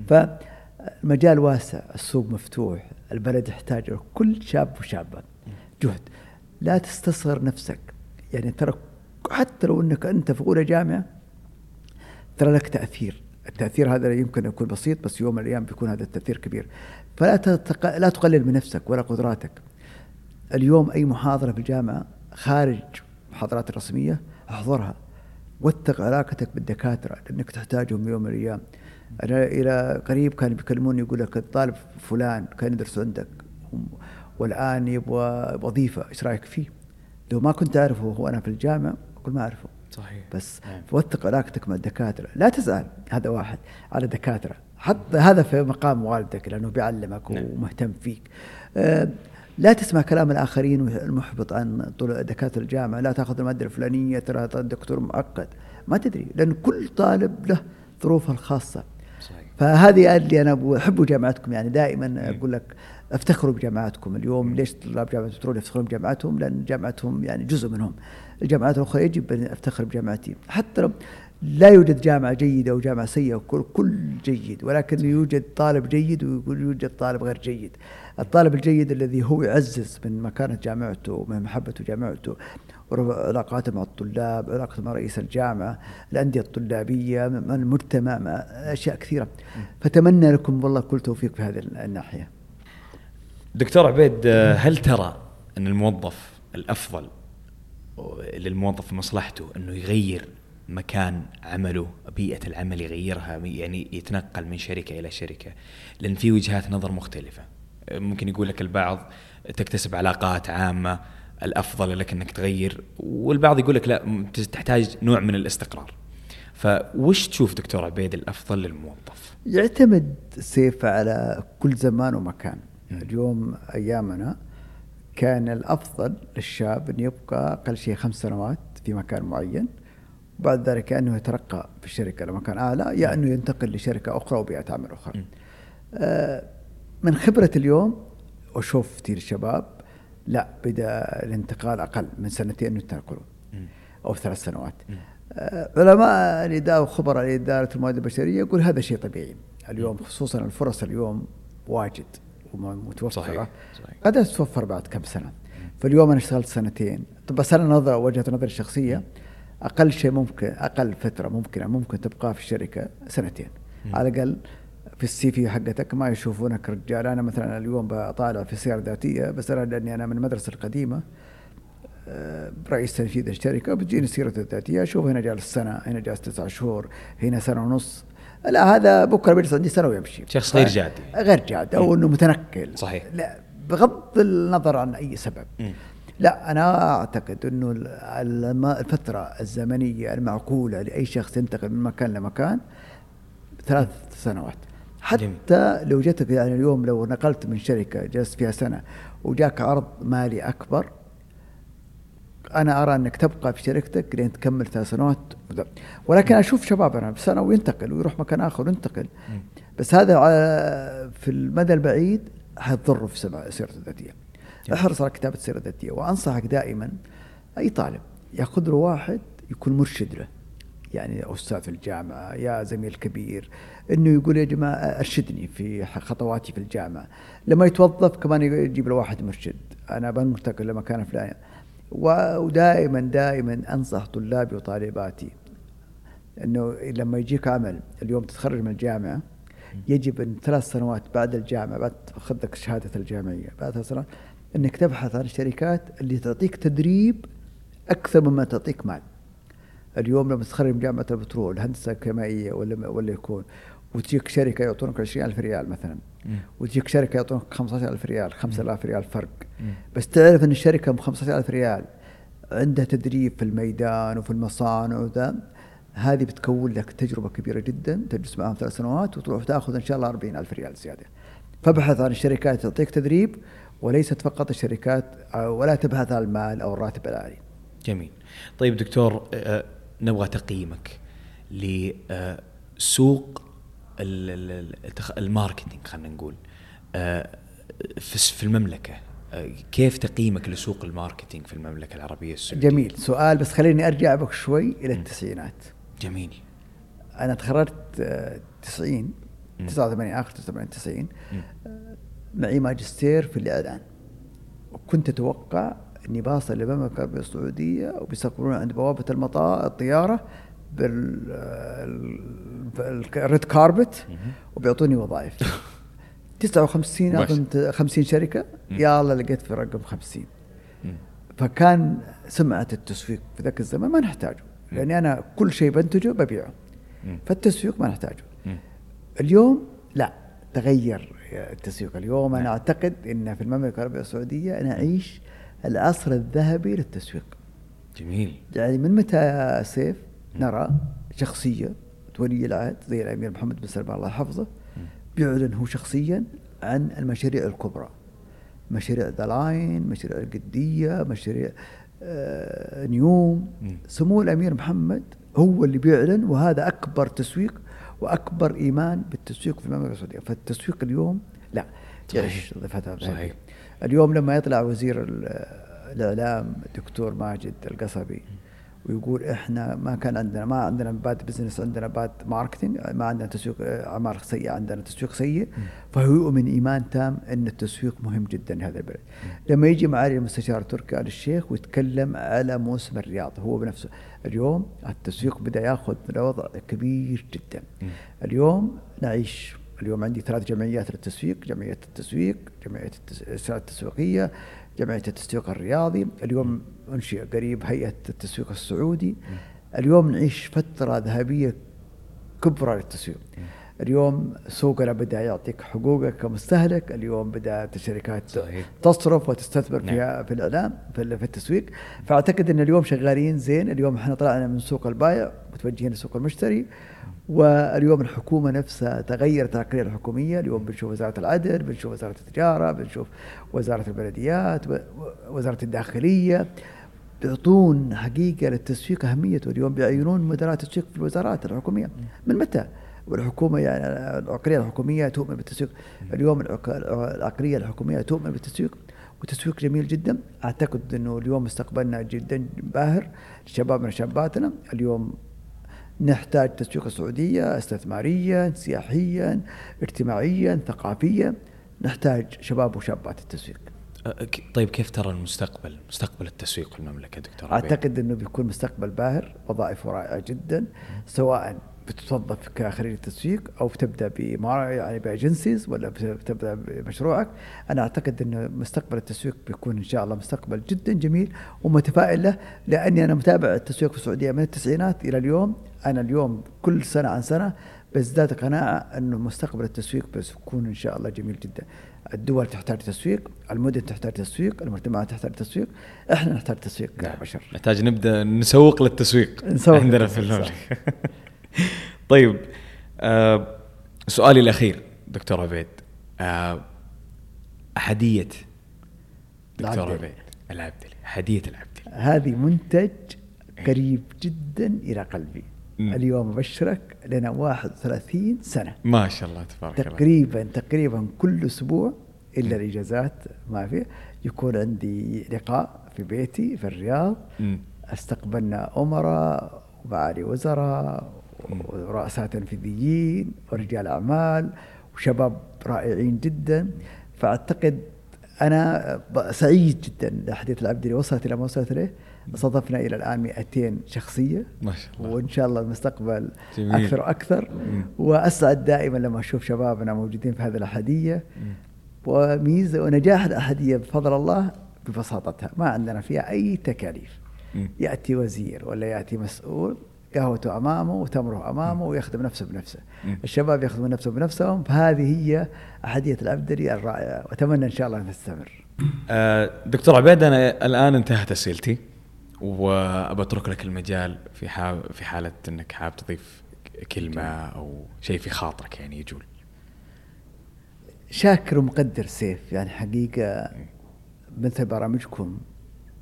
فالمجال واسع السوق مفتوح البلد يحتاج كل شاب وشابة. جهد. لا تستصغر نفسك. يعني ترى حتى لو إنك أنت في أولى جامعة ترى لك تأثير. التأثير هذا يمكن يكون بسيط بس يوم من الأيام بيكون هذا التأثير كبير. فلا تتق... لا تقلل من نفسك ولا قدراتك. اليوم أي محاضرة في الجامعة خارج المحاضرات الرسمية احضرها وثق علاقتك بالدكاترة لأنك تحتاجهم يوم من الأيام. أنا إلى قريب كانوا بيكلموني يقول لك الطالب فلان كان يدرس عندك والآن يبغى وظيفة إيش رأيك فيه؟ لو ما كنت أعرفه هو أنا في الجامعة أقول ما أعرفه. صحيح. بس نعم. فوثق علاقتك مع الدكاترة. لا تزعل هذا واحد. على دكاترة. حط هذا في مقام والدك لأنه بيعلمك نعم. ومهتم فيك. آه لا تسمع كلام الآخرين المحبط عن طول دكاتره الجامعة. لا تأخذ المادة الفلانية ترى الدكتور معقد ما تدري لأن كل طالب له ظروفه الخاصة. صحيح. فهذه اللي أنا أحب جامعتكم. يعني دائما أقول لك افتخروا بجامعاتكم اليوم. ليش طلاب جامعة البترول يفتخرون بجامعتهم؟ لأن جامعتهم يعني جزء منهم. الجامعات الاخرى يجب ان أفتخر بجامعتي. حتى لو لا يوجد جامعة جيدة أو جامعة سيئة كل, كل جيد ولكن يوجد طالب جيد ويوجد طالب غير جيد. الطالب الجيد الذي هو يعزز من مكانة جامعته من محبة جامعته علاقاته مع الطلاب علاقته مع رئيس الجامعة الأندية الطلابية مع المجتمع مع أشياء كثيرة. فأتمنى لكم والله كل توفيق في هذه الناحية. دكتور عبيد هل ترى أن الموظف الأفضل للموظف مصلحته أنه يغير مكان عمله بيئة العمل يغيرها يعني يتنقل من شركة إلى شركة لأن في وجهات نظر مختلفة. ممكن يقول لك البعض تكتسب علاقات عامة الأفضل لك أنك تغير والبعض يقول لك لا تحتاج نوع من الاستقرار. فوش تشوف دكتور عبيد الأفضل للموظف؟ يعتمد سيف على كل زمان ومكان. اليوم أيامنا كان الأفضل للشاب أن يبقى أقل شيء خمس سنوات في مكان معين بعد ذلك انه يترقى في الشركة لمكان أعلى يا أنه ينتقل لشركة أخرى وبيئه عمل أخرى. آه من خبرة اليوم وأشوف كثير الشباب لا بدأ الانتقال أقل من سنتين ينتقلون أو ثلاث سنوات. آه علماء الإدارة وخبراء اداره الموارد البشرية يقول هذا شيء طبيعي. اليوم خصوصا الفرص اليوم واجد. ومتوفرة صحيح. صحيح. قد تتوفر بعد كم سنة. فاليوم أنا اشتغلت سنتين طب بس أنا نظرة وجهة نظري الشخصية أقل شيء ممكن أقل فترة ممكنة ممكن تبقى في الشركة سنتين مم. على الأقل في السي في حقتك ما يشوفونك رجال أنا مثلا اليوم بطالع في سيره ذاتيه بس أنا لاني أنا من المدرسة القديمة آه، رئيس تنفيذ الشركة بتجيني السيره الذاتية أشوف هنا جالس سنة هنا جالس تسعة شهور هنا سنة ونص لا هذا بكرة بيجلس عندي سنة ويمشي شخص غير جادي. غير جاد أو إنه متنكل صحيح. لا بغض النظر عن أي سبب لا أنا أعتقد إنه الفترة الزمنية المعقولة لأي شخص ينتقل من مكان لمكان ثلاث سنوات جميل. حتى لو جتك يعني اليوم لو نقلت من شركة جلست فيها سنة وجاك عرض مالي أكبر أنا أرى أنك تبقى في شركتك لين تكمل ثلاث سنوات. ولكن أشوف شبابنا بسنه وينتقل ويروح مكان آخر وينتقل. بس هذا على- في المدى البعيد حتضره في سيرته الذاتية. أحرص على كتابة السيرة الذاتية وأنصحك دائما أي طالب ياخذ له واحد يكون مرشد له. يعني أستاذ في الجامعة يا زميل كبير إنه يقول يا جماعة أرشدني في خطواتي في الجامعة. لما يتوظف كمان يجيب له واحد مرشد. أنا بنتقل لمكان فلاني و- ودائما دائما أنصح طلابي وطالباتي إنه لما يجيك عمل اليوم تتخرج من الجامعة يجب إن ثلاث سنوات بعد الجامعة بعد تاخذ لك شهادة الجامعية بعد ثلاث سنوات إنك تبحث عن الشركات اللي تعطيك تدريب أكثر مما تعطيك مال. اليوم لما تتخرج من جامعة البترول هندسة كيميائية ولا ولا يكون وتجيك شركة يعطونك 20000 ريال مثلا. وتجيك شركة يعطونك 15000 ريال 5000 ريال فرق. بس تعرف إن الشركة ب 15000 ريال عندها تدريب في الميدان وفي المصانع وذا هذه بتكون لك تجربة كبيرة جدا تجلس معهم ثلاث سنوات وتروح تأخذ إن شاء الله 40000 ريال زيادة. فابحث عن الشركات تعطيك تدريب وليست فقط الشركات ولا تبحث عن المال أو الراتب العالي جميل. طيب دكتور آه، نبغى تقييمك لسوق ال marketing خلينا نقول. آه، في المملكة. آه، كيف تقييمك لسوق ال marketing في المملكة العربية السعودية؟ جميل. سؤال بس خليني أرجع بك شوي إلى التسعينات. جميل. أنا تخرجت آه، 90 89 آخر 89 90 آه، معي ماجستير في الإعلان. وكنت أتوقع إني باصل للمملكه العربيه السعودية وبيستقبلون عند بوابة المطار الطيارة بالريد كاربت وبيعطوني وظائف. 59 أظن 50 شركة. يا الله لقيت في رقم 50 فكان سمعة التسويق في ذاك الزمن ما نحتاجه. لأني أنا كل شيء بنتجه ببيعه. فالتسويق ما نحتاجه. اليوم لا تغير التسويق. اليوم أنا أعتقد أن في المملكة العربية السعودية نعيش العصر الذهبي للتسويق. جميل. يعني من متى سيف؟ نرى شخصية ولي العهد زي الأمير محمد بن سلمان الله يحفظه بيعلن هو شخصيا عن المشاريع الكبرى. مشاريع The Line مشاريع القدية مشاريع آه نيوم. سمو الأمير محمد هو اللي بيعلن وهذا أكبر تسويق وأكبر إيمان بالتسويق في المملكة السعودية. فالتسويق اليوم لا. يعيش فترة صحيح. اليوم لما يطلع وزير ال- الإعلام الدكتور ماجد القصبي ويقول إحنا ما كان عندنا ما عندنا bad business عندنا bad marketing ما عندنا تسويق آه، أعمال سيئة عندنا تسويق سيء. فهو يؤمن إيمان تام إن التسويق مهم جدا لهذا البلد. لما يجي معالي المستشار تركي آل الشيخ ويتكلم على موسم الرياض هو بنفسه. اليوم التسويق بدأ يأخذ وضع كبير جدا. اليوم نعيش اليوم عندي ثلاث جمعيات للتسويق جمعية التسويق جمعية التس- الإرشاد جمعية التسويق الرياضي. اليوم أنشئ قريب هيئة التسويق السعودي. اليوم نعيش فترة ذهبية كبرى للتسويق. اليوم سوقنا بدا يعطيك حقوقك كمستهلك. اليوم بدات الشركات صحيح. تصرف وتستثمر نعم. فيها في الإعلام في في التسويق. فأعتقد أن اليوم شغالين زين. اليوم إحنا طلعنا من سوق البائع متوجهين لسوق المشتري. واليوم الحكومة نفسها تغيرت العقليه الحكومية. اليوم بنشوف وزارة العدل بنشوف وزارة التجارة بنشوف وزارة البلديات وزارة الداخلية بيعطون حقيقة للتسويق اهميته اليوم بيعينون مدراء تسويق في الوزارات الحكومية. من متى؟ والحكومة يعني العقلية الحكومية تؤمن بالتسويق. اليوم العق- العقلية الحكومية تؤمن بالتسويق وتسويق جميل جدا. أعتقد إنه اليوم مستقبلنا جدا باهر. شبابنا شاباتنا اليوم نحتاج تسويق السعوديه استثماريا سياحيا اجتماعيا ثقافيا. نحتاج شباب وشابات التسويق. ك- طيب كيف ترى المستقبل مستقبل التسويق في المملكه دكتور عبيد؟ أعتقد إنه بيكون مستقبل باهر وظائف رائعة جدا سواء بتتوظف كخريج تسويق أو بتبدأ يعني باجنسيز ولا بتبدأ بمشروعك. أنا أعتقد ان مستقبل التسويق بيكون إن شاء الله مستقبل جدا جميل ومتفائل له لأني أنا متابع التسويق في السعودية من التسعينات إلى اليوم. أنا اليوم كل سنة عن سنة بزداد قناعة إنه مستقبل التسويق بيكون إن شاء الله جميل جدا. الدول تحتاج تسويق المدن تحتاج تسويق المجتمعات تحتاج تسويق. إحنا نحتاج تسويق كبشر نحتاج نبدأ نسوق للتسويق نسوق عندنا في المملكة. طيب آه سؤالي الأخير دكتور عبيد. آه احديه دكتور العبدلي. عبيد العبدلي احديه العبدلي هذه منتج قريب جدا إلى قلبي. مم. اليوم أبشرك لنا 31 سنة. ما شاء الله تبارك الله. تقريبا تقريبا كل أسبوع إلا الإجازات ما في يكون عندي لقاء في بيتي في الرياض. مم. أستقبلنا أمراء ومعالي وزراء ورؤساء تنفيذيين ورجال أعمال وشباب رائعين جدا. فأعتقد أنا ب- سعيد جدا لحديث العبد اللي وصلت إلى ما وصلت إليه. صادفنا إلى الآن 200 شخصية. ما شاء الله. وإن شاء الله المستقبل جميل. أكثر وأكثر. وأسعد دائما لما أشوف شبابنا موجودين في هذه الأحادية. وميزة ونجاح الأحادية بفضل الله ببساطتها ما عندنا فيها أي تكاليف. مم. يأتي وزير ولا يأتي مسؤول قهوته أمامه وتمره أمامه ويخدم نفسه بنفسه. الشباب يخدمون نفسهم بنفسهم فهذه هي أحادية العبدري الرائعة. واتمنى إن شاء الله أن تستمر. آه، دكتور عبيد أنا الآن انتهت أسئلتي وابترك لك المجال في حال في حالة إنك حاب تضيف كلمة أو شيء في خاطرك يعني يجول. شاكر ومقدر سيف يعني حقيقة مثل برامجكم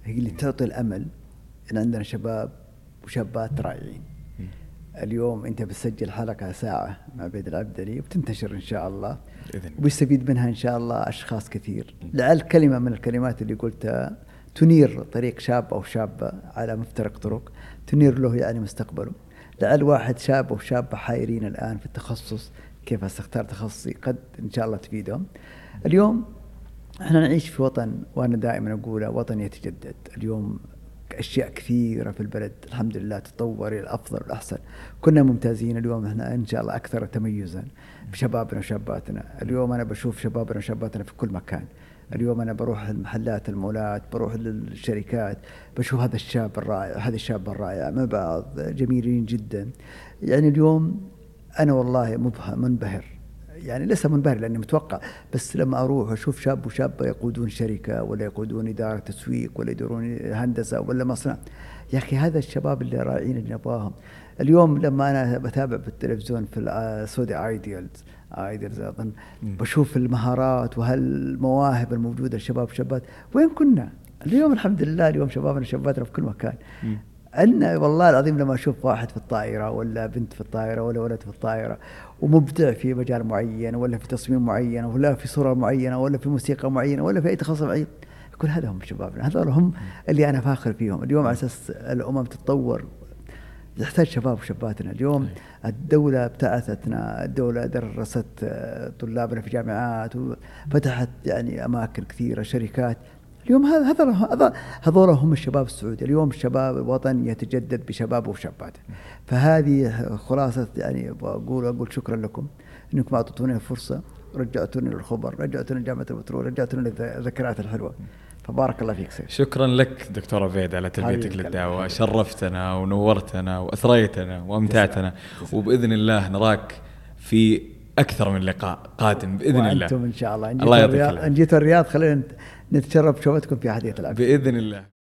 هي اللي تعطي الأمل إن عندنا شباب وشابات رائعين اليوم أنت بتسجل حلقة ساعة مع عبيد العبدلي وبتنتشر إن شاء الله. الله. وبيستفيد منها إن شاء الله أشخاص كثير. لعل كلمة من الكلمات اللي قلتها تنير طريق شاب أو شابة على مفترق طرق. تنير له يعني مستقبله. لعل واحد شاب أو شابة حائرين الآن في التخصص كيف استختار تخصصي؟ قد إن شاء الله تفيدهم. اليوم إحنا نعيش في وطن وأنا دائما أقوله وطن يتجدد. اليوم أشياء كثيرة في البلد. الحمد لله تطور إلى الأفضل والأحسن. كنا ممتازين اليوم إحنا إن شاء الله أكثر تميزا بشبابنا وشاباتنا. اليوم أنا بشوف شبابنا وشاباتنا في كل مكان. اليوم أنا بروح المحلات المولات بروح للشركات بشوف هذا الشاب الرائع هذه الشابة الرائعة مع بعض جميلين جدا. يعني اليوم أنا والله مبه- منبهر. يعني لسه منبهر لأني متوقع. بس لما أروح واشوف شاب وشابه يقودون شركة ولا يقودون إدارة تسويق ولا يديرون هندسة ولا مصنع. يا أخي هذا الشباب اللي رايعين اللي نبغاهم. اليوم لما أنا بتابع بالتلفزيون في السعودي Idols Idols أظن بشوف المهارات وهالمواهب الموجودة للشباب والشابات وين كنا؟ اليوم الحمد لله اليوم شبابنا وشاباتنا في كل مكان. أن والله العظيم لما أشوف واحد في الطائرة ولا بنت في الطائرة ولا ولد في الطائرة ومبدع في مجال معين ولا في تصميم معين ولا في صورة معينة ولا في موسيقى معينة ولا في أي تخصص معين يقول هذا هم شبابنا هذول هم اللي أنا فاخر فيهم. اليوم على أساس الأمم تتطور يحتاج شباب وشاباتنا. اليوم الدولة ابتعثتنا الدولة درست آه، طلابنا في جامعات وفتحت يعني أماكن كثيرة شركات اليوم هذا هذول هذول- هم الشباب السعودي. اليوم الشباب الوطن يتجدد بشبابه وشاباته فهذه خلاصة يعني بقول أقول شكرا لكم. أنكم أعطيتوني الفرصة رجعتوني للخبر رجعتوني لجامعة البترول رجعتوني للذكريات الحلوة. فبارك الله فيك سيف شكرا لك دكتور عبيد على تلبيتك للدعوة. شرفتنا ونورتنا واثريتنا وأمتعتنا. وبإذن الله نراك في أكثر من لقاء قادم بإذن الله. وأنتم إن شاء الله. الله جيتوا الرياض الرياض خلينا نتشرف بشوفتكم في أحدية العبد بإذن الله.